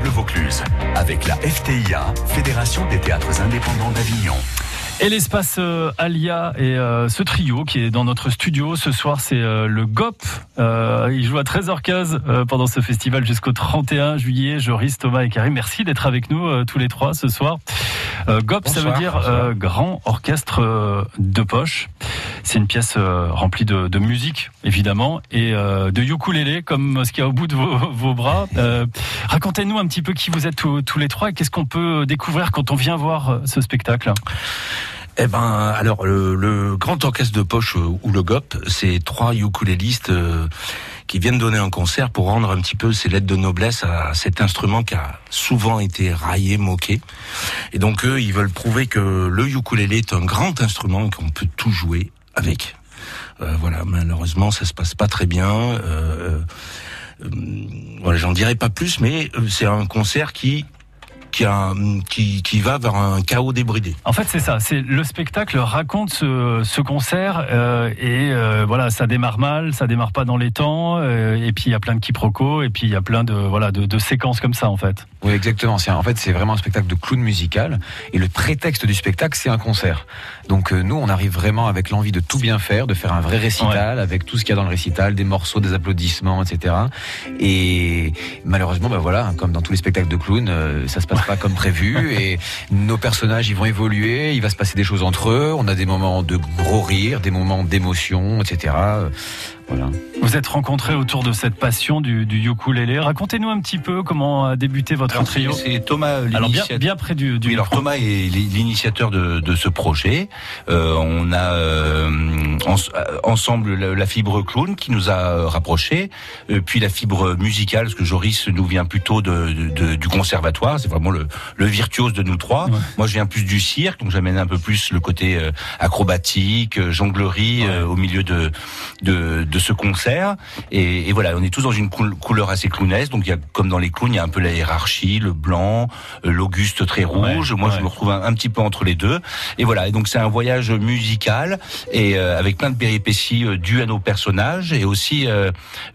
Vaucluse avec la FTIA, Fédération des théâtres indépendants d'Avignon. Et l'espace euh, Alia et euh, ce trio qui est dans notre studio ce soir, c'est euh, le GOP. il joue à 13h15 pendant ce festival jusqu'au 31 juillet. Joris, Thomas et Karim, merci d'être avec nous tous les trois ce soir. GOP, ça veut dire Grand Orchestre de Poche. C'est une pièce remplie de, musique, évidemment, et de ukulélé, comme ce qu'il y a au bout de vos, bras. Racontez-nous un petit peu qui vous êtes tous les trois et qu'est-ce qu'on peut découvrir quand on vient voir ce spectacle. Eh ben, alors le, grand orchestre de poche euh, ou le GOP, c'est trois ukulélistes euh, qui viennent donner un concert pour rendre un petit peu ses lettres de noblesse à cet instrument qui a souvent été raillé, moqué. Et donc eux, ils veulent prouver que le ukulélé est un grand instrument qu'on peut tout jouer avec. Euh, voilà, malheureusement, ça se passe pas très bien. Euh, voilà, j'en dirai pas plus, mais c'est un concert qui qui, a, qui, qui va vers un chaos débridé. En fait, c'est ça. C'est le spectacle raconte ce, ce concert euh, et euh, voilà, ça démarre mal, ça démarre pas dans les temps euh, et puis il y a plein de quiproquos et puis il y a plein de voilà de, de séquences comme ça en fait. Oui, exactement. C'est en fait c'est vraiment un spectacle de clown musical et le prétexte du spectacle c'est un concert. Donc nous on arrive vraiment avec l'envie de tout bien faire, de faire un vrai récital avec tout ce qu'il y a dans le récital, des morceaux, des applaudissements, etc. Et malheureusement, bah voilà, comme dans tous les spectacles de clown, ça se passe pas comme prévu et nos personnages ils vont évoluer, il va se passer des choses entre eux, on a des moments de gros rire, des moments d'émotion, etc. Voilà. Vous êtes rencontrés autour de cette passion du, du ukulélé. Racontez-nous un petit peu comment a débuté votre trio. C'est Thomas l'initiateur. Bien, près du, du alors Thomas est l'initiateur de, de, ce projet. Euh, on a euh, ensemble la, fibre clown qui nous a rapprochés, euh, puis la fibre musicale, parce que Joris nous vient plutôt de, de du conservatoire. C'est vraiment le, le, virtuose de nous trois. Moi, je viens plus du cirque, donc j'amène un peu plus le côté euh, acrobatique, jonglerie au milieu de, de, de ce concert et, et, voilà, on est tous dans une couleur assez clownesque. Donc il y a, comme dans les clowns, il y a un peu la hiérarchie, le blanc, euh, l'auguste très rouge. Moi, je me retrouve un, petit peu entre les deux. Et voilà. Et donc c'est un voyage musical et euh, avec plein de péripéties euh, dues à nos personnages et aussi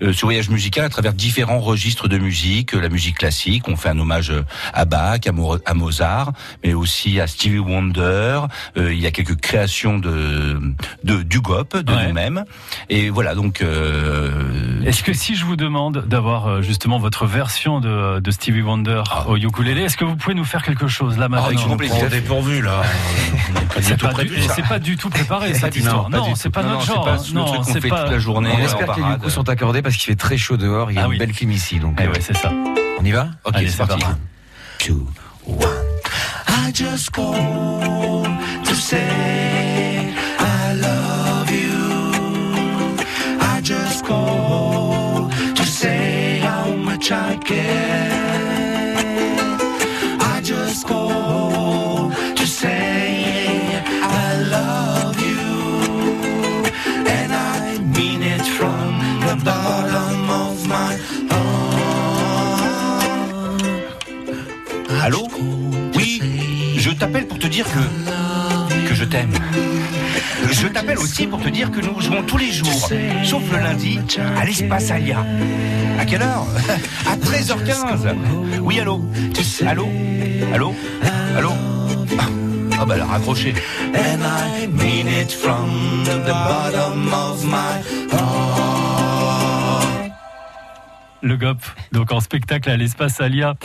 ce voyage musical à travers différents registres de musique, la musique classique. On fait un hommage à Bach, à, Mozart, mais aussi à Stevie Wonder. il y a quelques créations de, de du GOP, de nous-mêmes. Et voilà. Donc euh, est-ce que si je vous demande d'avoir euh, justement votre version de, de Stevie Wonder ah. au ukulélé, est-ce que vous pouvez nous faire quelque chose là maintenant ah, vous dépourvu là. c'est pas, pas, du tout préparé cette histoire. Non, c'est pas, notre genre. Non, c'est pas toute la journée. On espère que les coups sont accordés parce qu'il fait très chaud dehors. Il y a ah une belle clim ici, donc. Eh ouais, c'est ça. On y va Ok, c'est parti. Two, one. I just call to say. I just call to say I love you, and I mean it from the bottom of my heart. Allô? Oui, je t'appelle pour te dire que que je t'aime. Je t'appelle aussi pour te dire que nous jouons tous les jours, sauf le lundi, à l'espace Alia. À quelle heure À 13h15. Oui, allô Allô Allô Allô Ah bah elle a raccroché. And I mean it from the bottom of my Le GOP, donc en spectacle à l'espace Alia.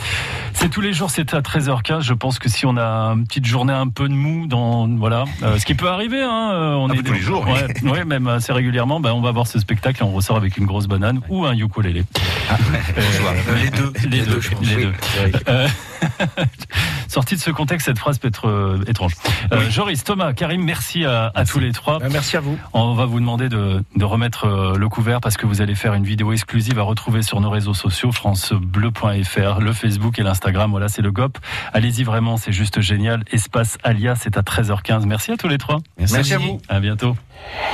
C'est tous les jours, c'est à 13h15. Je pense que si on a une petite journée un peu de mou, dans voilà, euh, ce qui peut arriver, hein, on ah, est tous les jours, ouais, même assez régulièrement. Ben, on va voir ce spectacle et on ressort avec une grosse banane ou un ukulélé. Ah, euh, les deux, les, deux, les deux. Sorti de ce contexte, cette phrase peut être étrange. Joris, Thomas, Karim, merci à, tous les trois. Merci à vous. On va vous demander de, de, remettre le couvert parce que vous allez faire une vidéo exclusive à retrouver sur nos réseaux sociaux, francebleu.fr, le Facebook et l'Instagram voilà, c'est le GOP. Allez-y vraiment, c'est juste génial. Espace Alia, c'est à 13h15. Merci à tous les trois. Merci, Merci à vous. À bientôt.